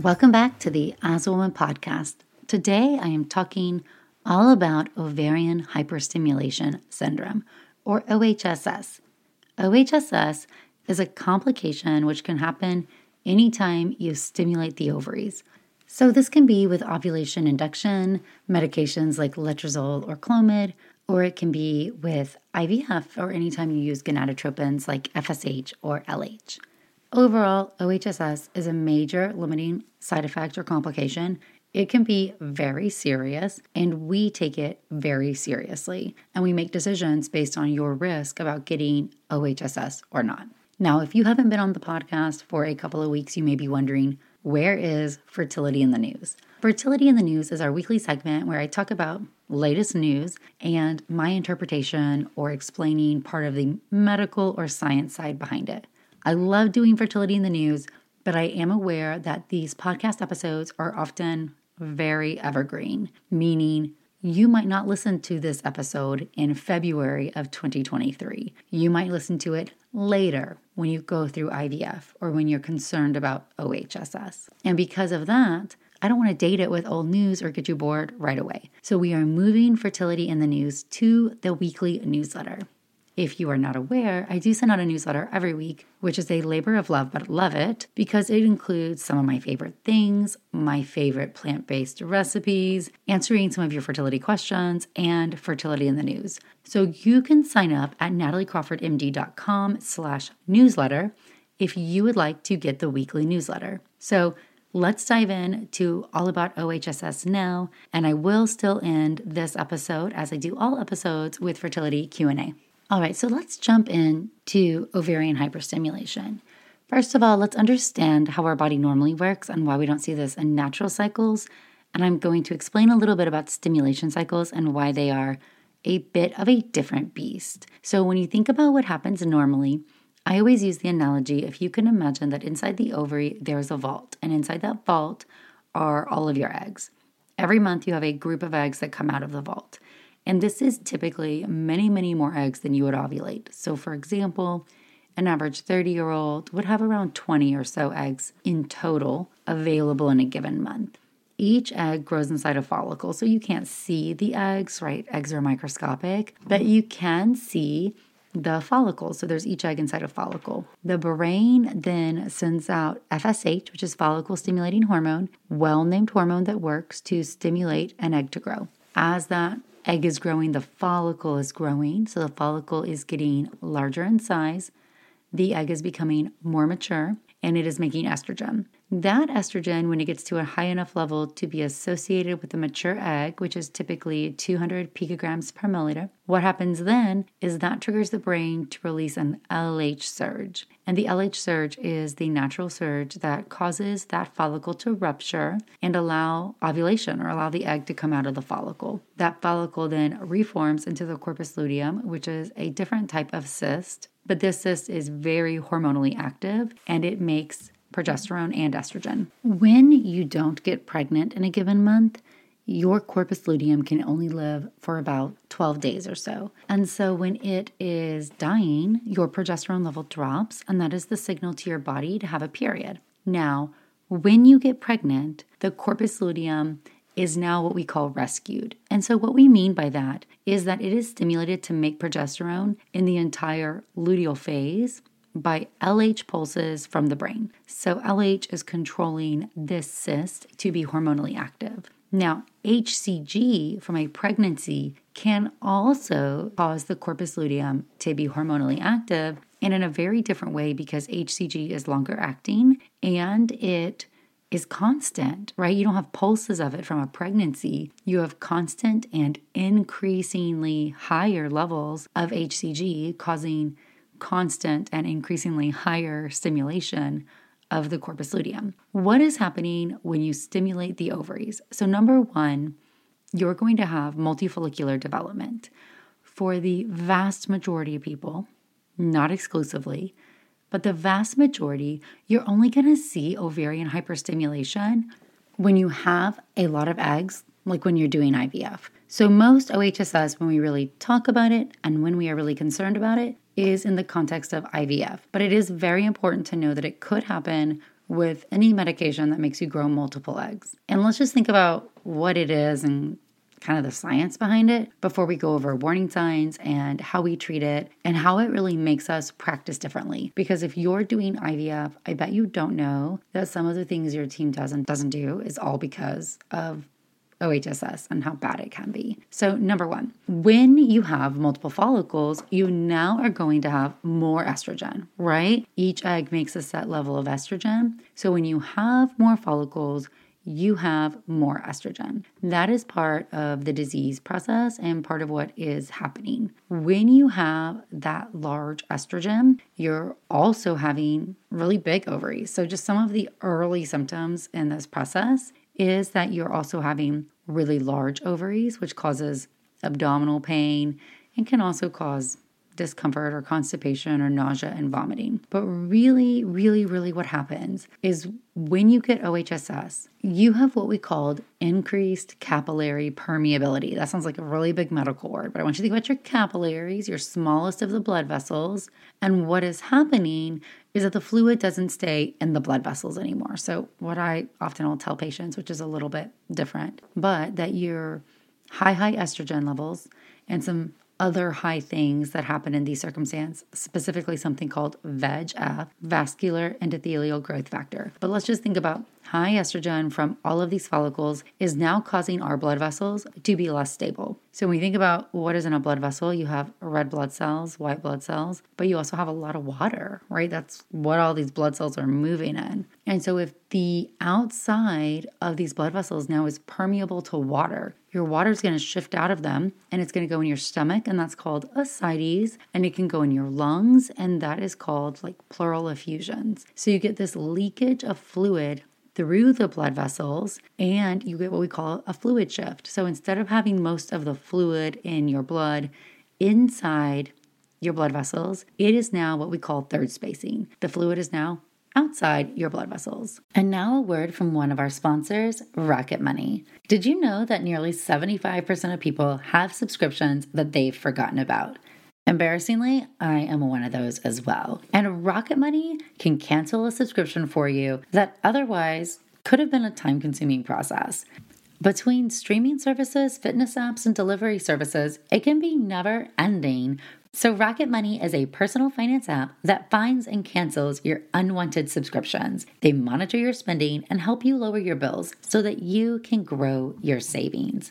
Welcome back to the As a Woman podcast. Today I am talking all about ovarian hyperstimulation syndrome, or OHSS. OHSS is a complication which can happen anytime you stimulate the ovaries. So, this can be with ovulation induction, medications like letrozole or Clomid, or it can be with IVF or anytime you use gonadotropins like FSH or LH. Overall, OHSS is a major limiting side effect or complication. It can be very serious, and we take it very seriously. And we make decisions based on your risk about getting OHSS or not. Now, if you haven't been on the podcast for a couple of weeks, you may be wondering where is Fertility in the News? Fertility in the News is our weekly segment where I talk about latest news and my interpretation or explaining part of the medical or science side behind it. I love doing fertility in the news, but I am aware that these podcast episodes are often very evergreen, meaning you might not listen to this episode in February of 2023. You might listen to it later when you go through IVF or when you're concerned about OHSS. And because of that, I don't want to date it with old news or get you bored right away. So we are moving fertility in the news to the weekly newsletter. If you are not aware, I do send out a newsletter every week, which is a labor of love, but love it because it includes some of my favorite things, my favorite plant based recipes, answering some of your fertility questions, and fertility in the news. So you can sign up at nataliecrawfordmd.com slash newsletter if you would like to get the weekly newsletter. So let's dive in to all about OHSS now, and I will still end this episode as I do all episodes with fertility Q&A. All right, so let's jump in to ovarian hyperstimulation. First of all, let's understand how our body normally works and why we don't see this in natural cycles. And I'm going to explain a little bit about stimulation cycles and why they are a bit of a different beast. So, when you think about what happens normally, I always use the analogy if you can imagine that inside the ovary there's a vault, and inside that vault are all of your eggs. Every month you have a group of eggs that come out of the vault. And this is typically many, many more eggs than you would ovulate. So, for example, an average 30 year old would have around 20 or so eggs in total available in a given month. Each egg grows inside a follicle, so you can't see the eggs, right? Eggs are microscopic, but you can see the follicle. So there's each egg inside a follicle. The brain then sends out FSH, which is follicle stimulating hormone, well named hormone that works to stimulate an egg to grow. As that egg is growing, the follicle is growing. So the follicle is getting larger in size. The egg is becoming more mature and it is making estrogen. That estrogen, when it gets to a high enough level to be associated with a mature egg, which is typically 200 picograms per milliliter, what happens then is that triggers the brain to release an LH surge. And the LH surge is the natural surge that causes that follicle to rupture and allow ovulation or allow the egg to come out of the follicle. That follicle then reforms into the corpus luteum, which is a different type of cyst. But this cyst is very hormonally active and it makes progesterone, and estrogen. When you don't get pregnant in a given month, your corpus luteum can only live for about 12 days or so. And so when it is dying, your progesterone level drops, and that is the signal to your body to have a period. Now, when you get pregnant, the corpus luteum is now what we call rescued. And so, what we mean by that is that it is stimulated to make progesterone in the entire luteal phase by LH pulses from the brain. So, LH is controlling this cyst to be hormonally active. Now, HCG from a pregnancy can also cause the corpus luteum to be hormonally active and in a very different way because HCG is longer acting and it is constant, right? You don't have pulses of it from a pregnancy. You have constant and increasingly higher levels of HCG causing constant and increasingly higher stimulation of the corpus luteum. What is happening when you stimulate the ovaries? So, number one, you're going to have multifollicular development. For the vast majority of people, not exclusively, but the vast majority, you're only going to see ovarian hyperstimulation when you have a lot of eggs, like when you're doing IVF. So, most OHSS, when we really talk about it and when we are really concerned about it, is in the context of IVF. But it is very important to know that it could happen with any medication that makes you grow multiple eggs. And let's just think about what it is and kind of the science behind it before we go over warning signs and how we treat it and how it really makes us practice differently. Because if you're doing IVF, I bet you don't know that some of the things your team does and doesn't do is all because of OHSS and how bad it can be. So, number one, when you have multiple follicles, you now are going to have more estrogen, right? Each egg makes a set level of estrogen. So, when you have more follicles, you have more estrogen. That is part of the disease process and part of what is happening. When you have that large estrogen, you're also having really big ovaries. So, just some of the early symptoms in this process is that you're also having really large ovaries, which causes abdominal pain and can also cause discomfort or constipation or nausea and vomiting. But really, really, really what happens is when you get OHSS, you have what we called increased capillary permeability. That sounds like a really big medical word, but I want you to think about your capillaries, your smallest of the blood vessels. And what is happening is that the fluid doesn't stay in the blood vessels anymore. So, what I often will tell patients, which is a little bit different, but that your high, high estrogen levels and some other high things that happen in these circumstances, specifically something called VEGF, vascular endothelial growth factor. But let's just think about high estrogen from all of these follicles is now causing our blood vessels to be less stable. So when we think about what is in a blood vessel, you have red blood cells, white blood cells, but you also have a lot of water, right? That's what all these blood cells are moving in. And so if the outside of these blood vessels now is permeable to water, your water is going to shift out of them and it's going to go in your stomach, and that's called ascites, and it can go in your lungs, and that is called like pleural effusions. So you get this leakage of fluid through the blood vessels and you get what we call a fluid shift. So instead of having most of the fluid in your blood inside your blood vessels, it is now what we call third spacing. The fluid is now outside your blood vessels. And now a word from one of our sponsors, Rocket Money. Did you know that nearly 75% of people have subscriptions that they've forgotten about? Embarrassingly, I am one of those as well. And Rocket Money can cancel a subscription for you that otherwise could have been a time consuming process. Between streaming services, fitness apps, and delivery services, it can be never ending. So, Rocket Money is a personal finance app that finds and cancels your unwanted subscriptions. They monitor your spending and help you lower your bills so that you can grow your savings.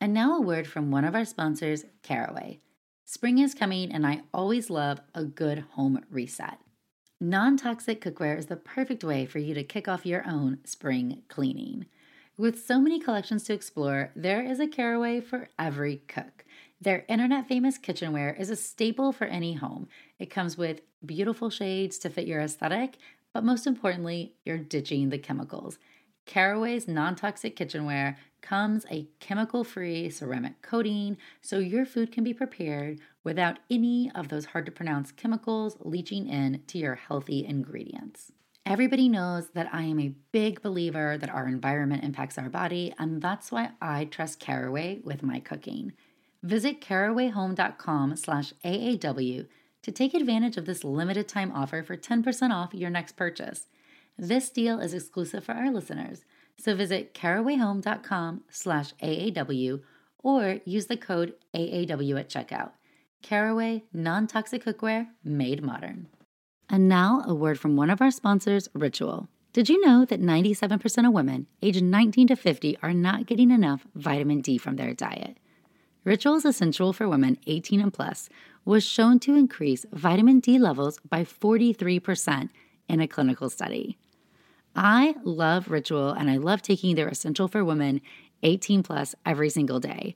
And now a word from one of our sponsors, Caraway. Spring is coming, and I always love a good home reset. Non toxic cookware is the perfect way for you to kick off your own spring cleaning. With so many collections to explore, there is a Caraway for every cook. Their internet famous kitchenware is a staple for any home. It comes with beautiful shades to fit your aesthetic, but most importantly, you're ditching the chemicals. Caraway's non toxic kitchenware comes a chemical free ceramic coating so your food can be prepared without any of those hard to pronounce chemicals leaching in to your healthy ingredients. Everybody knows that I am a big believer that our environment impacts our body, and that's why I trust Caraway with my cooking. Visit carawayhome.com slash AAW to take advantage of this limited time offer for 10% off your next purchase. This deal is exclusive for our listeners, so visit carawayhome.com slash AAW or use the code AAW at checkout. Caraway non-toxic cookware made modern. And now a word from one of our sponsors, Ritual. Did you know that 97% of women aged 19 to 50 are not getting enough vitamin D from their diet? Ritual's essential for women 18 and plus was shown to increase vitamin D levels by 43% in a clinical study. I love Ritual and I love taking their Essential for Women 18 plus every single day.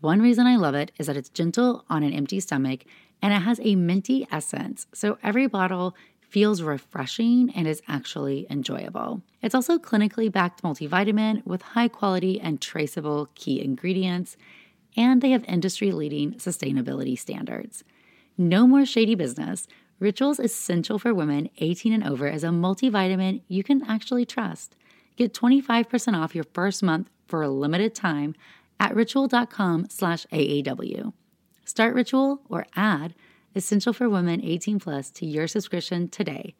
One reason I love it is that it's gentle on an empty stomach and it has a minty essence, so every bottle feels refreshing and is actually enjoyable. It's also clinically backed multivitamin with high quality and traceable key ingredients, and they have industry leading sustainability standards. No more shady business. Rituals Essential for Women 18 and over is a multivitamin you can actually trust. Get 25% off your first month for a limited time at ritual.com slash AAW. Start Ritual or add Essential for Women 18 plus to your subscription today.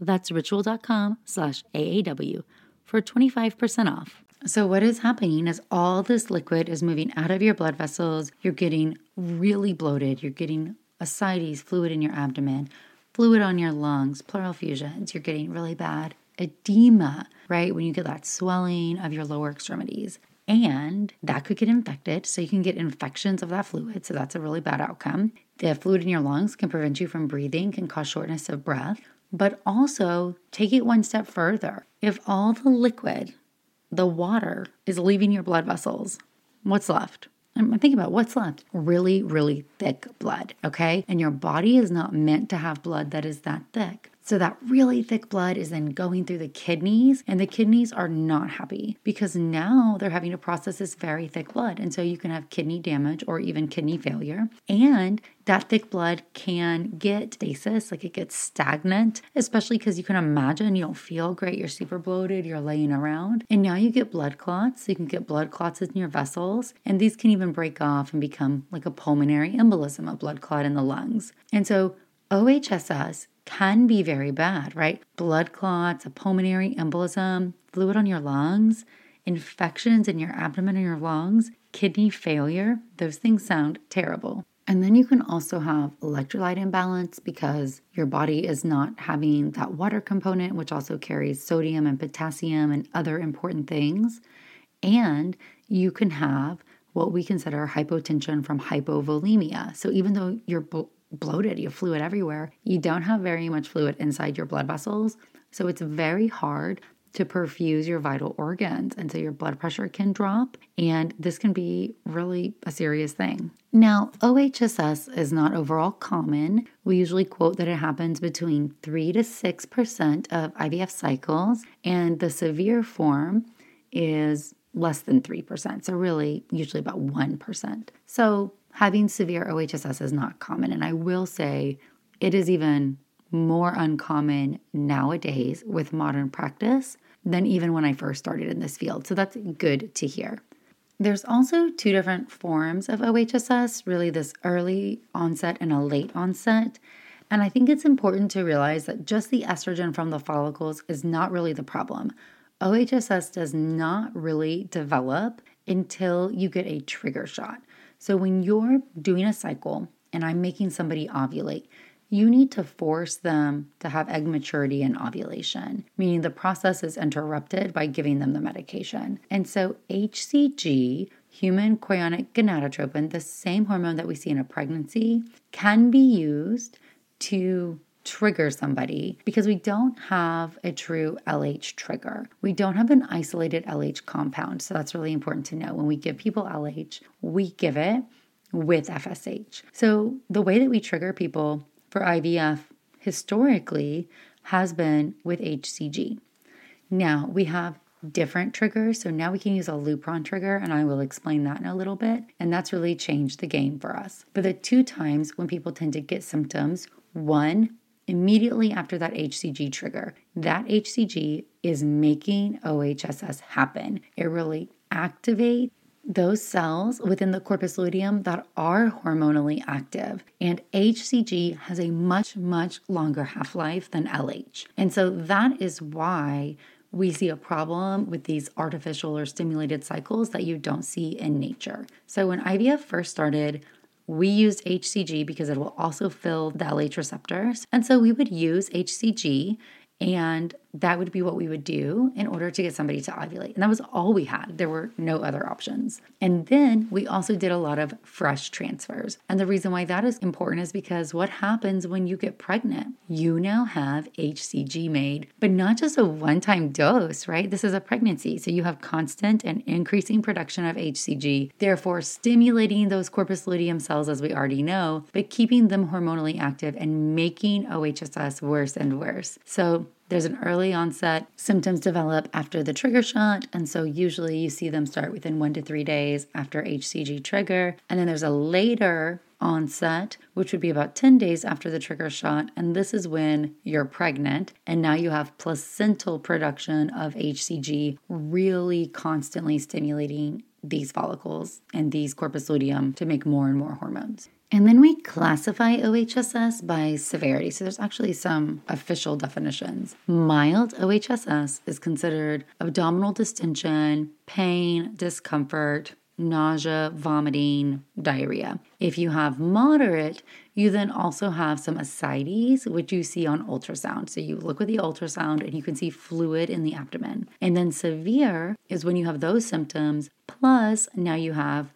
That's ritual.com slash AAW for 25% off. So, what is happening is all this liquid is moving out of your blood vessels. You're getting really bloated. You're getting ascites, fluid in your abdomen, fluid on your lungs, pleural effusions. You're getting really bad edema, right? When you get that swelling of your lower extremities. And that could get infected. So you can get infections of that fluid. So that's a really bad outcome. The fluid in your lungs can prevent you from breathing, can cause shortness of breath. But also take it one step further. If all the liquid, the water, is leaving your blood vessels, what's left? I'm thinking about what's left. Really, really thick blood, okay? And your body is not meant to have blood that is that thick. So that really thick blood is then going through the kidneys, and the kidneys are not happy because now they're having to process this very thick blood. And so you can have kidney damage or even kidney failure. And that thick blood can get stasis, like it gets stagnant, especially because you can imagine you don't feel great, you're super bloated, you're laying around. And now you get blood clots. So you can get blood clots in your vessels, and these can even break off and become like a pulmonary embolism, a blood clot in the lungs. And so OHSS can be very bad, right? Blood clots, a pulmonary embolism, fluid on your lungs, infections in your abdomen and your lungs, kidney failure. Those things sound terrible. And then you can also have electrolyte imbalance because your body is not having that water component, which also carries sodium and potassium and other important things. And you can have what we consider hypotension from hypovolemia. So even though your bloated, you have fluid everywhere. You don't have very much fluid inside your blood vessels. So it's very hard to perfuse your vital organs. And so your blood pressure can drop, and this can be really a serious thing. Now, OHSS is not overall common. We usually quote that it happens between 3 to 6% of IVF cycles, and the severe form is less than 3%. So, really, usually about 1%. So, having severe OHSS is not common. And I will say it is even more uncommon nowadays with modern practice than even when I first started in this field. So that's good to hear. There's also two different forms of OHSS really, this early onset and a late onset. And I think it's important to realize that just the estrogen from the follicles is not really the problem. OHSS does not really develop until you get a trigger shot. So when you're doing a cycle and I'm making somebody ovulate, you need to force them to have egg maturity and ovulation, meaning the process is interrupted by giving them the medication. And so HCG, human chorionic gonadotropin, the same hormone that we see in a pregnancy, can be used to trigger somebody because we don't have a true LH trigger. We don't have an isolated LH compound. So that's really important to know. When we give people LH, we give it with FSH. So the way that we trigger people for IVF historically has been with HCG. Now we have different triggers. So now we can use a Lupron trigger, and I will explain that in a little bit. And that's really changed the game for us. But the two times when people tend to get symptoms, one, immediately after that HCG trigger, that HCG is making OHSS happen. It really activates those cells within the corpus luteum that are hormonally active. And HCG has a much, much longer half life than LH. And so that is why we see a problem with these artificial or stimulated cycles that you don't see in nature. So when IVF first started, we used HCG because it will also fill the LH receptors. And so we would use HCG and that would be what we would do in order to get somebody to ovulate. And that was all we had. There were no other options. And then we also did a lot of fresh transfers. And the reason why that is important is because what happens when you get pregnant? You now have HCG made, but not just a one time dose, right? This is a pregnancy. So you have constant and increasing production of HCG, therefore stimulating those corpus luteum cells, as we already know, but keeping them hormonally active and making OHSS worse and worse. So there's an early onset. Symptoms develop after the trigger shot. And so usually you see them start within one to three days after HCG trigger. And then there's a later onset, which would be about 10 days after the trigger shot. And this is when you're pregnant. And now you have placental production of HCG, really constantly stimulating these follicles and these corpus luteum to make more and more hormones. And then we classify OHSS by severity. So there's actually some official definitions. Mild OHSS is considered abdominal distension, pain, discomfort, nausea, vomiting, diarrhea. If you have moderate, you then also have some ascites, which you see on ultrasound. So you look with the ultrasound and you can see fluid in the abdomen. And then severe is when you have those symptoms, plus now you have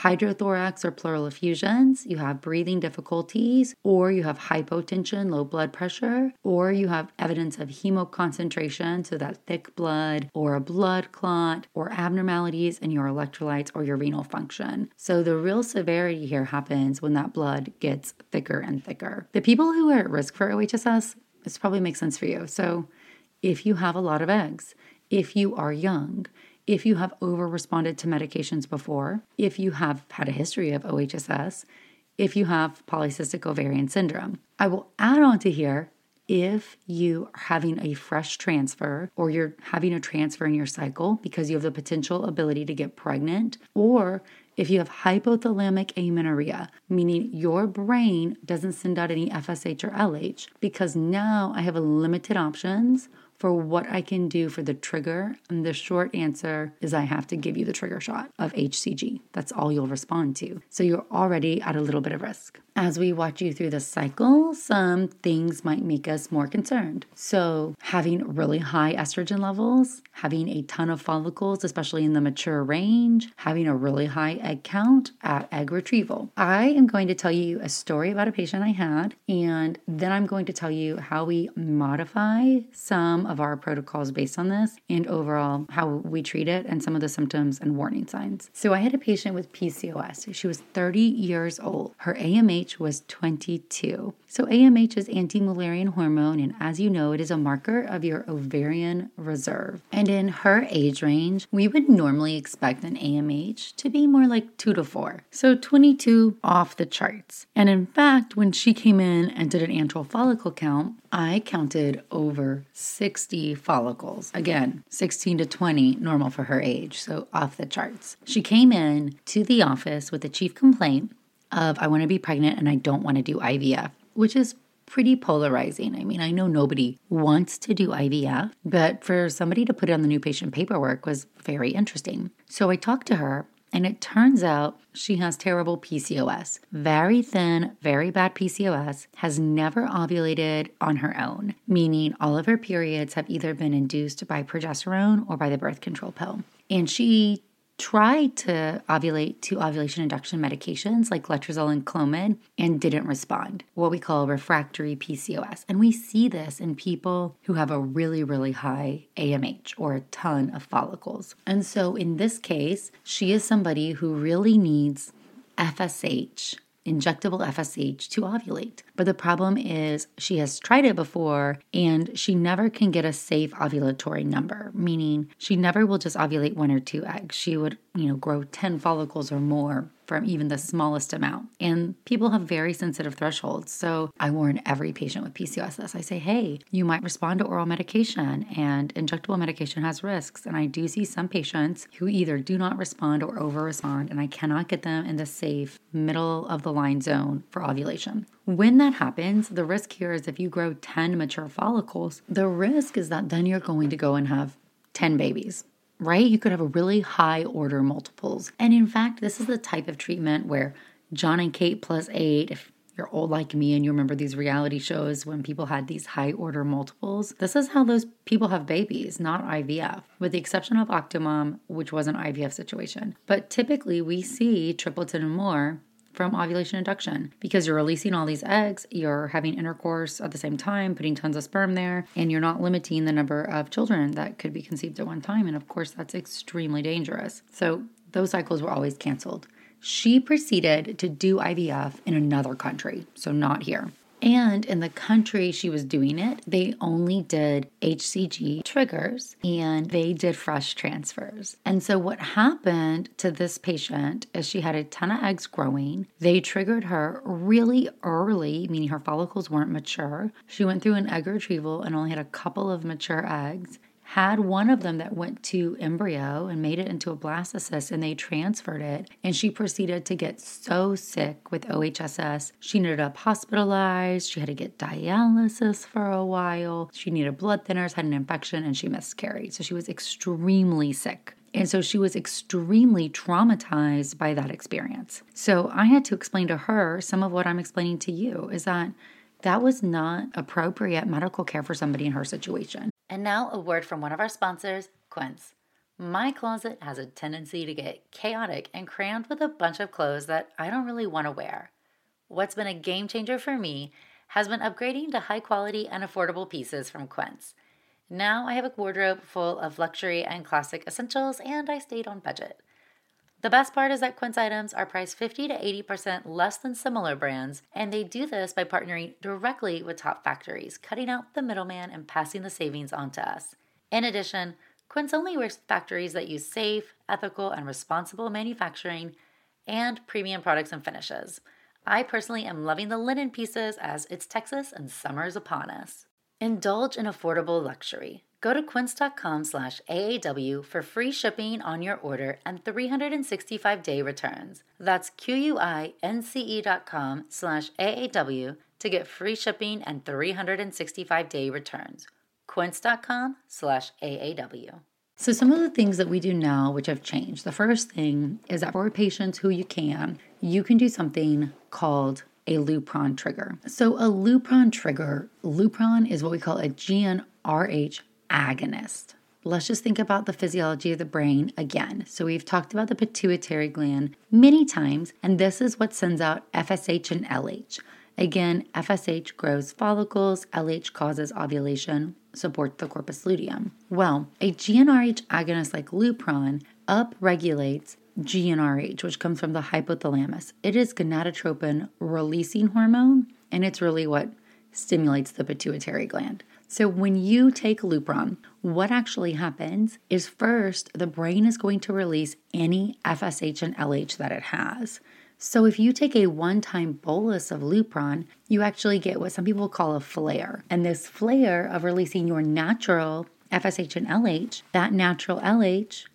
hydrothorax or pleural effusions, you have breathing difficulties, or you have hypotension, low blood pressure, or you have evidence of hemoconcentration, so that thick blood, or a blood clot, or abnormalities in your electrolytes or your renal function. So the real severity here happens when that blood gets thicker and thicker. The people who are at risk for OHSS, this probably makes sense for you. So if you have a lot of eggs, if you are young, if you have over responded to medications before, if you have had a history of OHSS, if you have polycystic ovarian syndrome. I will add on to here if you are having a fresh transfer or you're having a transfer in your cycle because you have the potential ability to get pregnant, or if you have hypothalamic amenorrhea, meaning your brain doesn't send out any FSH or LH, because now I have limited options for what I can do for the trigger? And the short answer is I have to give you the trigger shot of HCG. That's all you'll respond to. So you're already at a little bit of risk. As we watch you through the cycle, some things might make us more concerned. So, having really high estrogen levels, having a ton of follicles, especially in the mature range, having a really high egg count at egg retrieval. I am going to tell you a story about a patient I had, and then I'm going to tell you how we modify some of our protocols based on this and overall how we treat it and some of the symptoms and warning signs. So, I had a patient with PCOS. She was 30 years old. Her AMH AMH was 22. So, AMH is anti Mullerian hormone, and as you know, it is a marker of your ovarian reserve. And in her age range, we would normally expect an AMH to be more like 2 to 4. So, 22 off the charts. And in fact, when she came in and did an antral follicle count, I counted over 60 follicles. Again, 16 to 20, normal for her age, so off the charts. She came in to the office with a chief complaint of I want to be pregnant and I don't want to do IVF, which is pretty polarizing. I mean, I know nobody wants to do IVF, but for somebody to put it on the new patient paperwork was very interesting. So I talked to her, and it turns out she has terrible PCOS. Very thin, very bad PCOS, has never ovulated on her own, meaning all of her periods have either been induced by progesterone or by the birth control pill. And she tried to ovulate to ovulation induction medications like letrozole and clomid and didn't respond, what we call refractory PCOS. And we see this in people who have a really, really high AMH or a ton of follicles. And so in this case, she is somebody who really needs FSH injectable FSH to ovulate. But the problem is she has tried it before and she never can get a safe ovulatory number, meaning she never will just ovulate one or two eggs. She would, you know, grow 10 follicles or more from even the smallest amount. And people have very sensitive thresholds. So I warn every patient with PCOS. I say, hey, you might respond to oral medication and injectable medication has risks. And I do see some patients who either do not respond or over respond, and I cannot get them in the safe middle of the line zone for ovulation. When that happens, the risk here is if you grow 10 mature follicles, the risk is that then you're going to go and have 10 babies right? You could have a really high order multiples. And in fact, this is the type of treatment where Jon and Kate plus eight, if you're old like me and you remember these reality shows when people had these high order multiples, this is how those people have babies, not IVF, with the exception of Octomom, which was an IVF situation. But typically we see tripleton and more from ovulation induction because you're releasing all these eggs, you're having intercourse at the same time, putting tons of sperm there, and you're not limiting the number of children that could be conceived at one time. And of course, that's extremely dangerous. So those cycles were always canceled. She proceeded to do IVF in another country, so not here. And in the country she was doing it, they only did HCG triggers and they did fresh transfers. And so, what happened to this patient is she had a ton of eggs growing. They triggered her really early, meaning her follicles weren't mature. She went through an egg retrieval and only had a couple of mature eggs had one of them that went to embryo and made it into a blastocyst and they transferred it. And she proceeded to get so sick with OHSS. She ended up hospitalized. She had to get dialysis for a while. She needed blood thinners, had an infection, and she miscarried. So she was extremely sick. And so she was extremely traumatized by that experience. So I had to explain to her some of what I'm explaining to you is that that was not appropriate medical care for somebody in her situation. And now, a word from one of our sponsors, Quince. My closet has a tendency to get chaotic and crammed with a bunch of clothes that I don't really want to wear. What's been a game changer for me has been upgrading to high quality and affordable pieces from Quince. Now I have a wardrobe full of luxury and classic essentials, and I stayed on budget. The best part is that Quince items are priced 50 to 80% less than similar brands, and they do this by partnering directly with top factories, cutting out the middleman and passing the savings on to us. In addition, Quince only works with factories that use safe, ethical, and responsible manufacturing and premium products and finishes. I personally am loving the linen pieces as it's Texas and summer's upon us. Indulge in affordable luxury. Go to quince.com slash AAW for free shipping on your order and 365 day returns. That's Q-U-I-N-C-E dot com slash AAW to get free shipping and 365 day returns. Quince.com slash AAW. So some of the things that we do now, which have changed. The first thing is that for patients who you can, you can do something called a Lupron trigger. So a Lupron trigger, Lupron is what we call a GnRH agonist. Let's just think about the physiology of the brain again. So, we've talked about the pituitary gland many times, and this is what sends out FSH and LH. Again, FSH grows follicles, LH causes ovulation, supports the corpus luteum. Well, a GnRH agonist like Lupron upregulates GnRH, which comes from the hypothalamus. It is gonadotropin releasing hormone, and it's really what stimulates the pituitary gland. So, when you take Lupron, what actually happens is first the brain is going to release any FSH and LH that it has. So, if you take a one time bolus of Lupron, you actually get what some people call a flare. And this flare of releasing your natural FSH and LH, that natural LH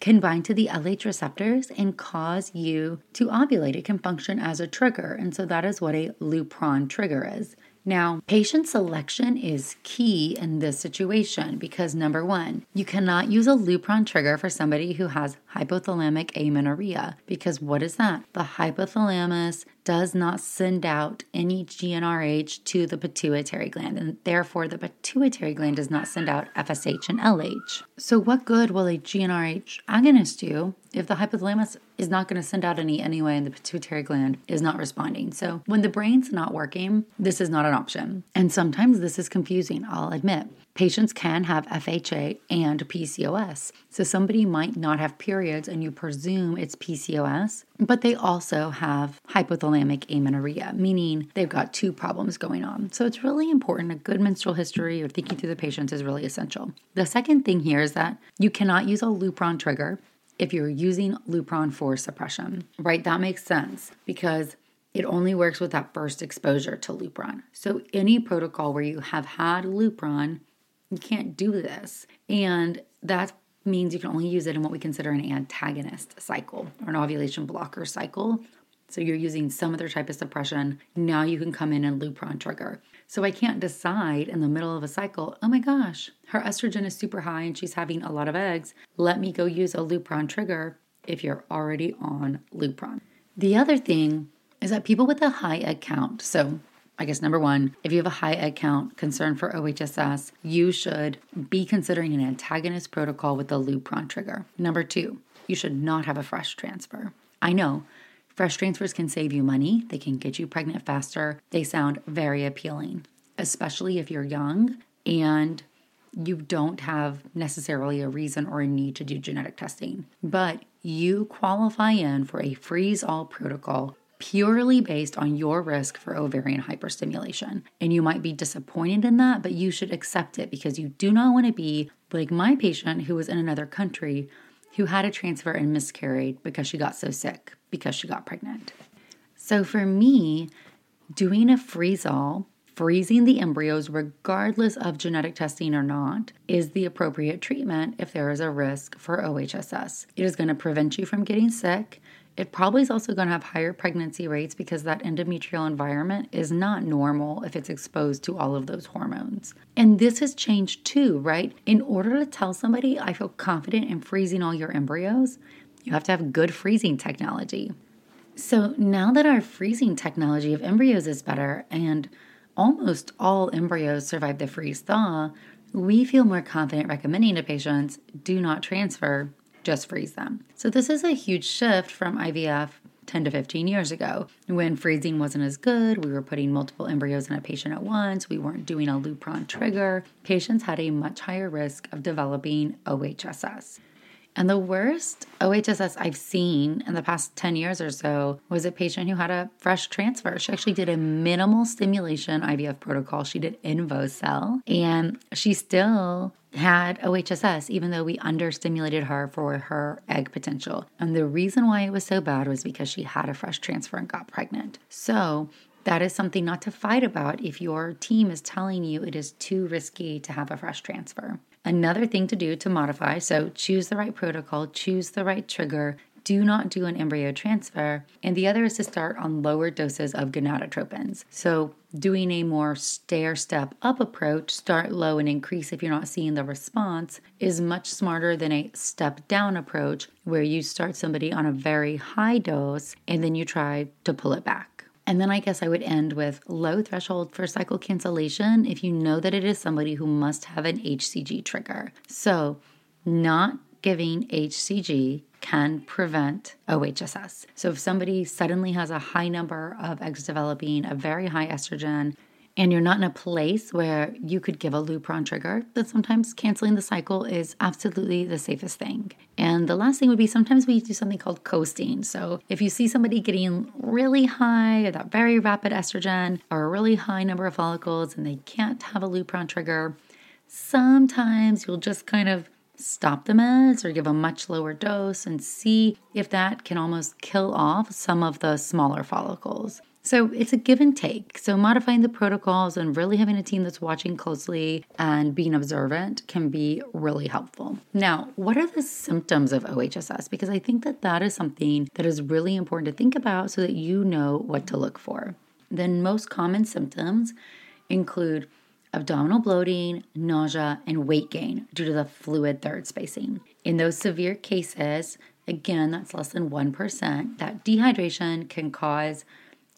can bind to the LH receptors and cause you to ovulate. It can function as a trigger. And so that is what a Lupron trigger is. Now, patient selection is key in this situation because number one, you cannot use a Lupron trigger for somebody who has hypothalamic amenorrhea because what is that? The hypothalamus does not send out any GnRH to the pituitary gland, and therefore the pituitary gland does not send out FSH and LH. So, what good will a GnRH agonist do if the hypothalamus is not going to send out any anyway and the pituitary gland is not responding? So, when the brain's not working, this is not an option. And sometimes this is confusing, I'll admit. Patients can have FHA and PCOS. So somebody might not have periods and you presume it's PCOS, but they also have hypothalamic amenorrhea, meaning they've got two problems going on. So it's really important. A good menstrual history or thinking through the patients is really essential. The second thing here is that you cannot use a Lupron trigger if you're using Lupron for suppression, right? That makes sense because it only works with that first exposure to Lupron. So, any protocol where you have had Lupron, you can't do this. And that means you can only use it in what we consider an antagonist cycle or an ovulation blocker cycle. So, you're using some other type of suppression. Now you can come in and Lupron trigger. So, I can't decide in the middle of a cycle, oh my gosh, her estrogen is super high and she's having a lot of eggs. Let me go use a Lupron trigger if you're already on Lupron. The other thing is that people with a high egg count, so I guess number one, if you have a high egg count concern for OHSS, you should be considering an antagonist protocol with the Lupron trigger. Number two, you should not have a fresh transfer. I know fresh transfers can save you money, they can get you pregnant faster, they sound very appealing, especially if you're young and you don't have necessarily a reason or a need to do genetic testing. But you qualify in for a freeze all protocol purely based on your risk for ovarian hyperstimulation. And you might be disappointed in that, but you should accept it because you do not want to be like my patient who was in another country who had a transfer and miscarried because she got so sick because she got pregnant. So for me, doing a freeze all, freezing the embryos regardless of genetic testing or not, is the appropriate treatment if there is a risk for OHSS. It is going to prevent you from getting sick. It probably is also going to have higher pregnancy rates because that endometrial environment is not normal if it's exposed to all of those hormones. And this has changed too, right? In order to tell somebody, I feel confident in freezing all your embryos, you have to have good freezing technology. So now that our freezing technology of embryos is better and almost all embryos survive the freeze thaw, we feel more confident recommending to patients do not transfer just freeze them. So, this is a huge shift from IVF 10 to 15 years ago when freezing wasn't as good. We were putting multiple embryos in a patient at once. We weren't doing a Lupron trigger. Patients had a much higher risk of developing OHSS. And the worst OHSS I've seen in the past 10 years or so was a patient who had a fresh transfer. She actually did a minimal stimulation IVF protocol. She did InvoCell and she still had OHSS, even though we understimulated her for her egg potential. And the reason why it was so bad was because she had a fresh transfer and got pregnant. So that is something not to fight about if your team is telling you it is too risky to have a fresh transfer. Another thing to do to modify so choose the right protocol, choose the right trigger, do not do an embryo transfer. And the other is to start on lower doses of gonadotropins. So, doing a more stair step up approach, start low and increase if you're not seeing the response, is much smarter than a step down approach where you start somebody on a very high dose and then you try to pull it back. And then I guess I would end with low threshold for cycle cancellation if you know that it is somebody who must have an HCG trigger. So, not giving HCG can prevent OHSS. So, if somebody suddenly has a high number of eggs developing, a very high estrogen, and you're not in a place where you could give a Lupron trigger, then sometimes canceling the cycle is absolutely the safest thing. And the last thing would be sometimes we do something called coasting. So if you see somebody getting really high or that very rapid estrogen or a really high number of follicles and they can't have a Lupron trigger, sometimes you'll just kind of stop the meds or give a much lower dose and see if that can almost kill off some of the smaller follicles. So it's a give and take. So modifying the protocols and really having a team that's watching closely and being observant can be really helpful. Now, what are the symptoms of OHSS? Because I think that that is something that is really important to think about so that you know what to look for. The most common symptoms include abdominal bloating, nausea, and weight gain due to the fluid third spacing. In those severe cases, again, that's less than 1%, that dehydration can cause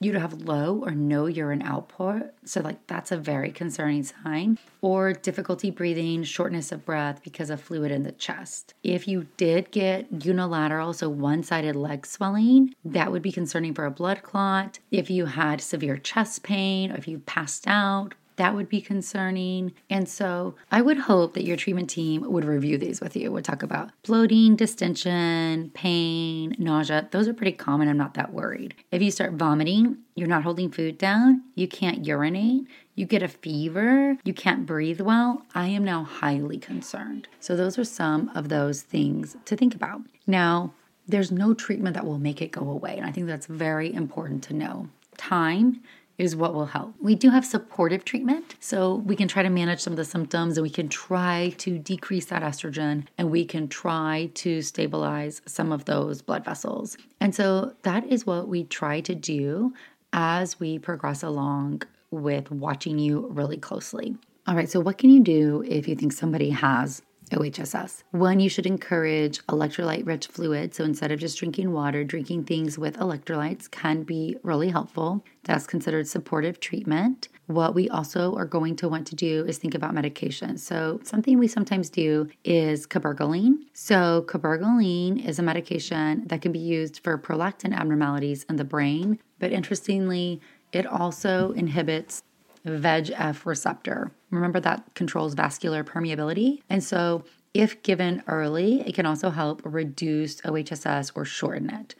you to have low or no urine output. So, like, that's a very concerning sign. Or difficulty breathing, shortness of breath because of fluid in the chest. If you did get unilateral, so one sided leg swelling, that would be concerning for a blood clot. If you had severe chest pain, or if you passed out, that would be concerning. And so I would hope that your treatment team would review these with you. Would talk about bloating, distension, pain, nausea. Those are pretty common. I'm not that worried. If you start vomiting, you're not holding food down, you can't urinate, you get a fever, you can't breathe well, I am now highly concerned. So, those are some of those things to think about. Now, there's no treatment that will make it go away. And I think that's very important to know. Time is what will help. We do have supportive treatment, so we can try to manage some of the symptoms and we can try to decrease that estrogen and we can try to stabilize some of those blood vessels. And so that is what we try to do as we progress along with watching you really closely. All right, so what can you do if you think somebody has OHSS. One, you should encourage electrolyte rich fluids. So instead of just drinking water, drinking things with electrolytes can be really helpful. That's considered supportive treatment. What we also are going to want to do is think about medication. So, something we sometimes do is cabergoline. So, cabergoline is a medication that can be used for prolactin abnormalities in the brain, but interestingly, it also inhibits VEGF receptor. Remember that controls vascular permeability. And so, if given early, it can also help reduce OHSS or shorten it.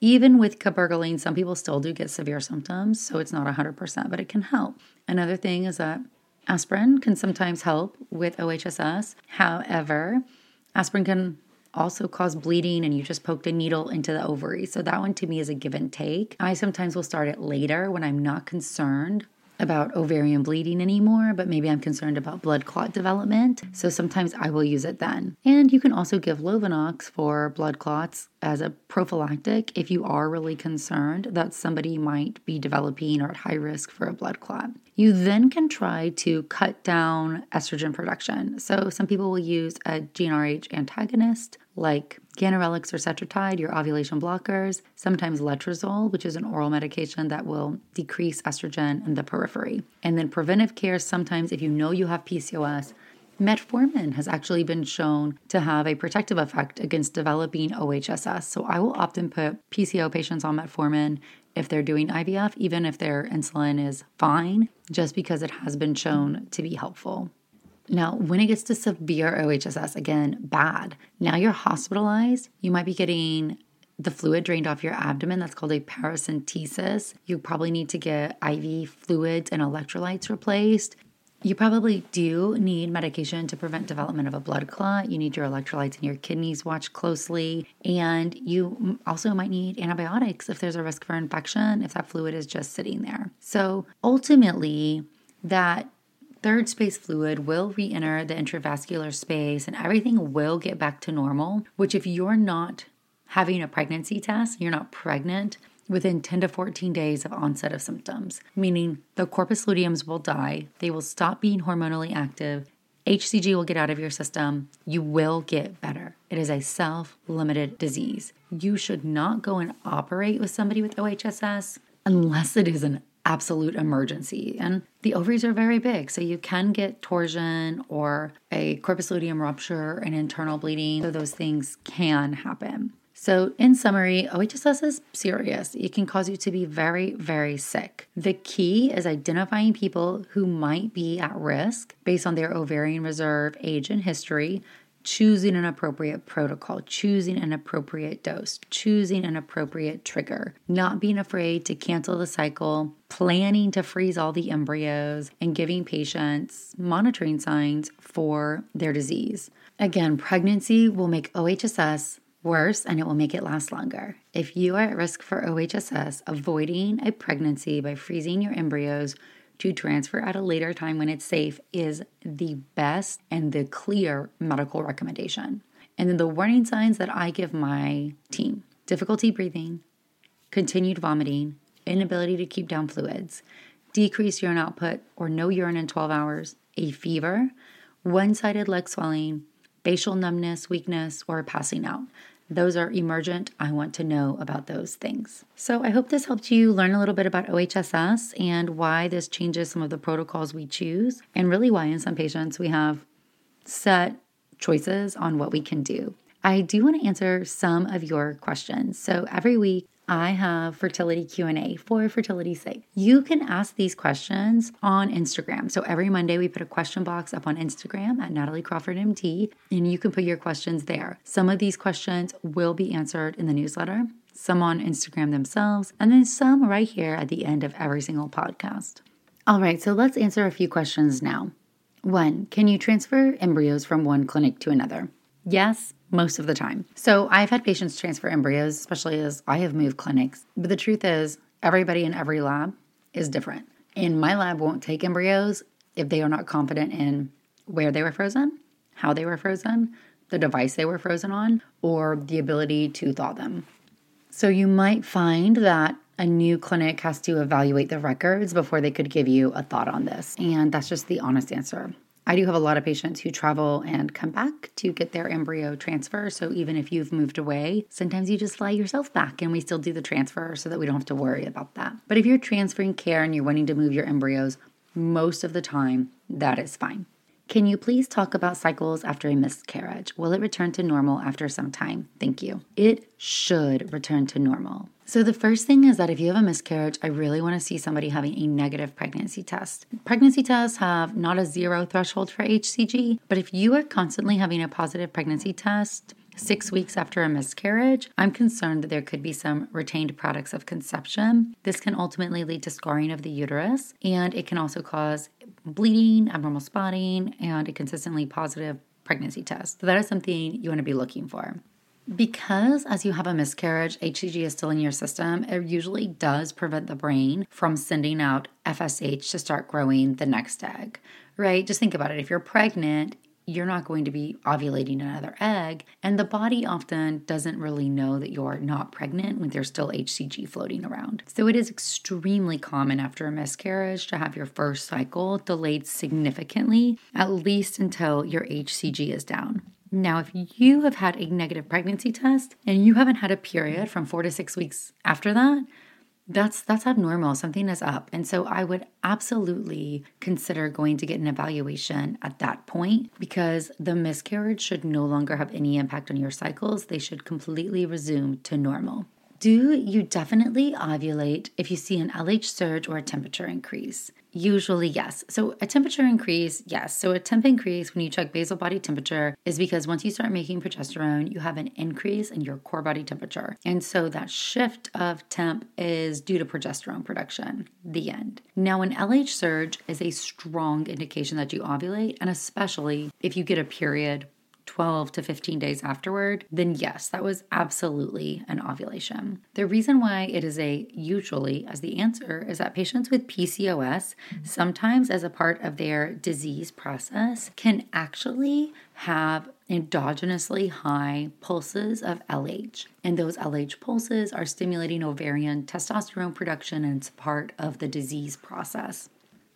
Even with cabergoline, some people still do get severe symptoms, so it's not 100%, but it can help. Another thing is that aspirin can sometimes help with OHSS. However, aspirin can also cause bleeding and you just poked a needle into the ovary. So that one to me is a give and take. I sometimes will start it later when I'm not concerned about ovarian bleeding anymore, but maybe I'm concerned about blood clot development. So sometimes I will use it then. And you can also give Lovenox for blood clots as a prophylactic if you are really concerned that somebody might be developing or at high risk for a blood clot. You then can try to cut down estrogen production. So some people will use a GnRH antagonist like Ganirelix or Cetrotide, your ovulation blockers, sometimes letrozole, which is an oral medication that will decrease estrogen in the periphery. And then preventive care, sometimes if you know you have PCOS, Metformin has actually been shown to have a protective effect against developing OHSS. So I will often put PCO patients on metformin if they're doing IVF, even if their insulin is fine, just because it has been shown to be helpful. Now, when it gets to severe OHSS, again, bad. Now you're hospitalized. You might be getting the fluid drained off your abdomen. That's called a paracentesis. You probably need to get IV fluids and electrolytes replaced. You probably do need medication to prevent development of a blood clot. You need your electrolytes and your kidneys watched closely. And you also might need antibiotics if there's a risk for infection, if that fluid is just sitting there. So ultimately, that third space fluid will re enter the intravascular space and everything will get back to normal. Which, if you're not having a pregnancy test, you're not pregnant, within 10 to 14 days of onset of symptoms, meaning the corpus luteums will die, they will stop being hormonally active, HCG will get out of your system, you will get better. It is a self limited disease. You should not go and operate with somebody with OHSS unless it is an absolute emergency. And the ovaries are very big, so you can get torsion or a corpus luteum rupture and internal bleeding. So those things can happen. So, in summary, OHSS is serious. It can cause you to be very, very sick. The key is identifying people who might be at risk based on their ovarian reserve, age, and history, choosing an appropriate protocol, choosing an appropriate dose, choosing an appropriate trigger, not being afraid to cancel the cycle, planning to freeze all the embryos, and giving patients monitoring signs for their disease. Again, pregnancy will make OHSS worse and it will make it last longer. If you are at risk for OHSS, avoiding a pregnancy by freezing your embryos to transfer at a later time when it's safe is the best and the clear medical recommendation. And then the warning signs that I give my team difficulty breathing, continued vomiting, inability to keep down fluids, decreased urine output or no urine in 12 hours, a fever, one sided leg swelling, facial numbness, weakness, or passing out. Those are emergent. I want to know about those things. So, I hope this helped you learn a little bit about OHSS and why this changes some of the protocols we choose, and really why in some patients we have set choices on what we can do. I do want to answer some of your questions. So, every week I have fertility Q&A for fertility's sake. You can ask these questions on Instagram. So every Monday we put a question box up on Instagram at Natalie Crawford MD and you can put your questions there. Some of these questions will be answered in the newsletter, some on Instagram themselves, and then some right here at the end of every single podcast. All right, so let's answer a few questions now. One, can you transfer embryos from one clinic to another? Yes, most of the time. So I've had patients transfer embryos, especially as I have moved clinics. But the truth is, everybody in every lab is different. And my lab won't take embryos if they are not confident in where they were frozen, how they were frozen, the device they were frozen on, or the ability to thaw them. So you might find that a new clinic has to evaluate the records before they could give you a thought on this. And that's just the honest answer. I do have a lot of patients who travel and come back to get their embryo transfer. So even if you've moved away, sometimes you just fly yourself back and we still do the transfer so that we don't have to worry about that. But if you're transferring care and you're wanting to move your embryos, most of the time, that is fine. Can you please talk about cycles after a miscarriage? Will it return to normal after some time? Thank you. It should return to normal. So, the first thing is that if you have a miscarriage, I really want to see somebody having a negative pregnancy test. Pregnancy tests have not a zero threshold for HCG, but if you are constantly having a positive pregnancy test, six weeks after a miscarriage, I'm concerned that there could be some retained products of conception. This can ultimately lead to scarring of the uterus, and it can also cause bleeding, abnormal spotting, and a consistently positive pregnancy test. So, that is something you want to be looking for. Because as you have a miscarriage, HCG is still in your system, it usually does prevent the brain from sending out FSH to start growing the next egg, right? Just think about it. If you're pregnant, you're not going to be ovulating another egg, and the body often doesn't really know that you're not pregnant when there's still HCG floating around. So it is extremely common after a miscarriage to have your first cycle delayed significantly, at least until your HCG is down. Now, if you have had a negative pregnancy test and you haven't had a period from four to six weeks after that, that's that's abnormal. Something is up. And so i would absolutely consider going to get an evaluation at that point because the miscarriage should no longer have any impact on your cycles. They should completely resume to normal do you definitely ovulate if you see an LH surge or a temperature increase? Usually, yes. So, a temperature increase, yes. So, a temp increase when you check basal body temperature is because once you start making progesterone, you have an increase in your core body temperature. And so, that shift of temp is due to progesterone production. The end. Now, an LH surge is a strong indication that you ovulate, and especially if you get a period 12 to 15 days afterward, then yes, that was absolutely an ovulation. The reason why it is a usually as the answer is that patients with PCOS, sometimes as a part of their disease process, can actually have endogenously high pulses of LH. And those LH pulses are stimulating ovarian testosterone production and it's part of the disease process.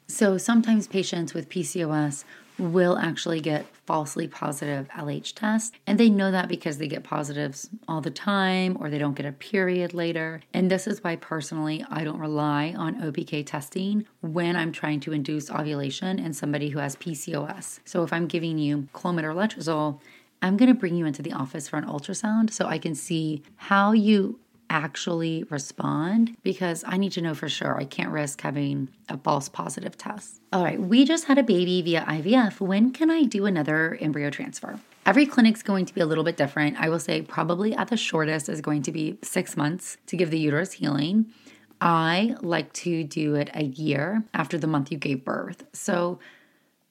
So sometimes patients with PCOS will actually get falsely positive LH tests. And they know that because they get positives all the time or they don't get a period later. And this is why personally I don't rely on OPK testing when I'm trying to induce ovulation in somebody who has PCOS. So if I'm giving you Clomid or Letrozole, I'm going to bring you into the office for an ultrasound so I can see how you actually respond because I need to know for sure. I can't risk having a false positive test. All right, we just had a baby via IVF. When can I do another embryo transfer? Every clinic's going to be a little bit different. I will say probably at the shortest is going to be six months to give the uterus healing. I like to do it a year after the month you gave birth. So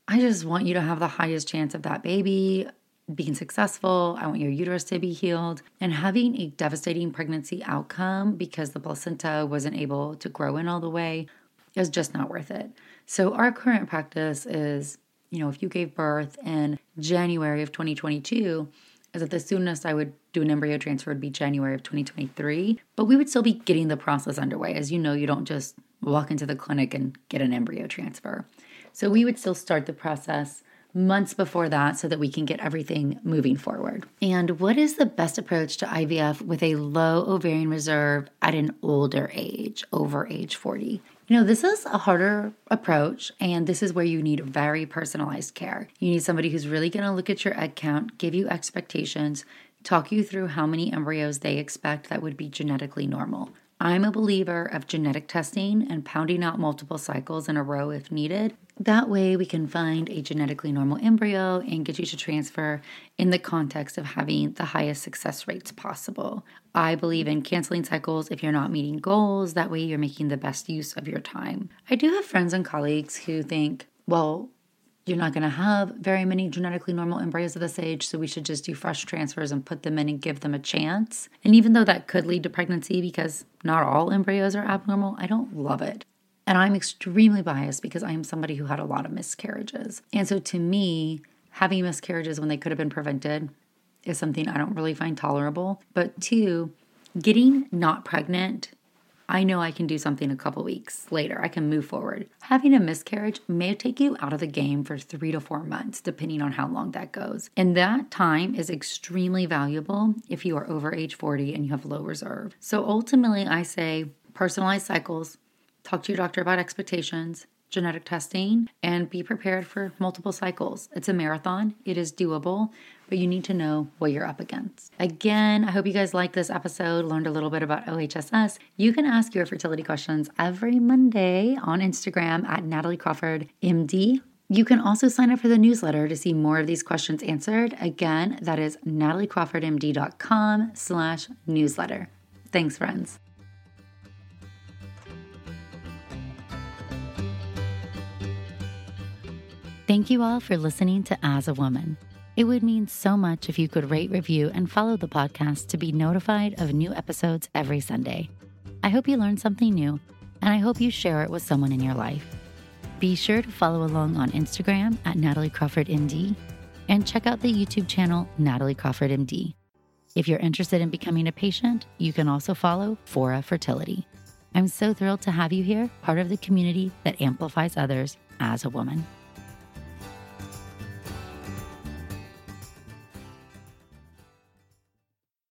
I just want you to have the highest chance of that baby being successful. I want your uterus to be healed. And having a devastating pregnancy outcome because the placenta wasn't able to grow in all the way is just not worth it. So, our current practice is you know, if you gave birth in January of 2022, is that the soonest I would do an embryo transfer would be January of 2023. But we would still be getting the process underway. As you know, you don't just walk into the clinic and get an embryo transfer. So we would still start the process months before that so that we can get everything moving forward. And what is the best approach to IVF with a low ovarian reserve at an older age, over age 40? You know, this is a harder approach, and this is where you need very personalized care. You need somebody who's really going to look at your egg count, give you expectations, talk you through how many embryos they expect that would be genetically normal. I'm a believer of genetic testing and pounding out multiple cycles in a row if needed. That way, we can find a genetically normal embryo and get you to transfer in the context of having the highest success rates possible. I believe in canceling cycles if you're not meeting goals. That way, you're making the best use of your time. I do have friends and colleagues who think, well, you're not going to have very many genetically normal embryos at this age, so we should just do fresh transfers and put them in and give them a chance. And even though that could lead to pregnancy because not all embryos are abnormal, I don't love it. And I'm extremely biased because I am somebody who had a lot of miscarriages. And so to me, having miscarriages when they could have been prevented is something I don't really find tolerable. But two, getting not pregnant I know I can do something a couple weeks later. I can move forward. Having a miscarriage may take you out of the game for three to four months, depending on how long that goes. And that time is extremely valuable if you are over age 40 and you have low reserve. So ultimately, I say personalized cycles, talk to your doctor about expectations, genetic testing, and be prepared for multiple cycles. It's a marathon, it is doable, but you need to know what you're up against. Again, I hope you guys liked this episode, learned a little bit about OHSS. You can ask your fertility questions every Monday on Instagram at Natalie Crawford MD. You can also sign up for the newsletter to see more of these questions answered. Again, that is nataliecrawfordmd.com slash newsletter. Thanks, friends. Thank you all for listening to As a Woman. It would mean so much if you could rate, review, and follow the podcast to be notified of new episodes every Sunday. I hope you learned something new, and I hope you share it with someone in your life. Be sure to follow along on Instagram at Natalie Crawford MD and check out the YouTube channel Natalie Crawford MD. If you're interested in becoming a patient, you can also follow Fora Fertility. I'm so thrilled to have you here, part of the community that amplifies others as a woman.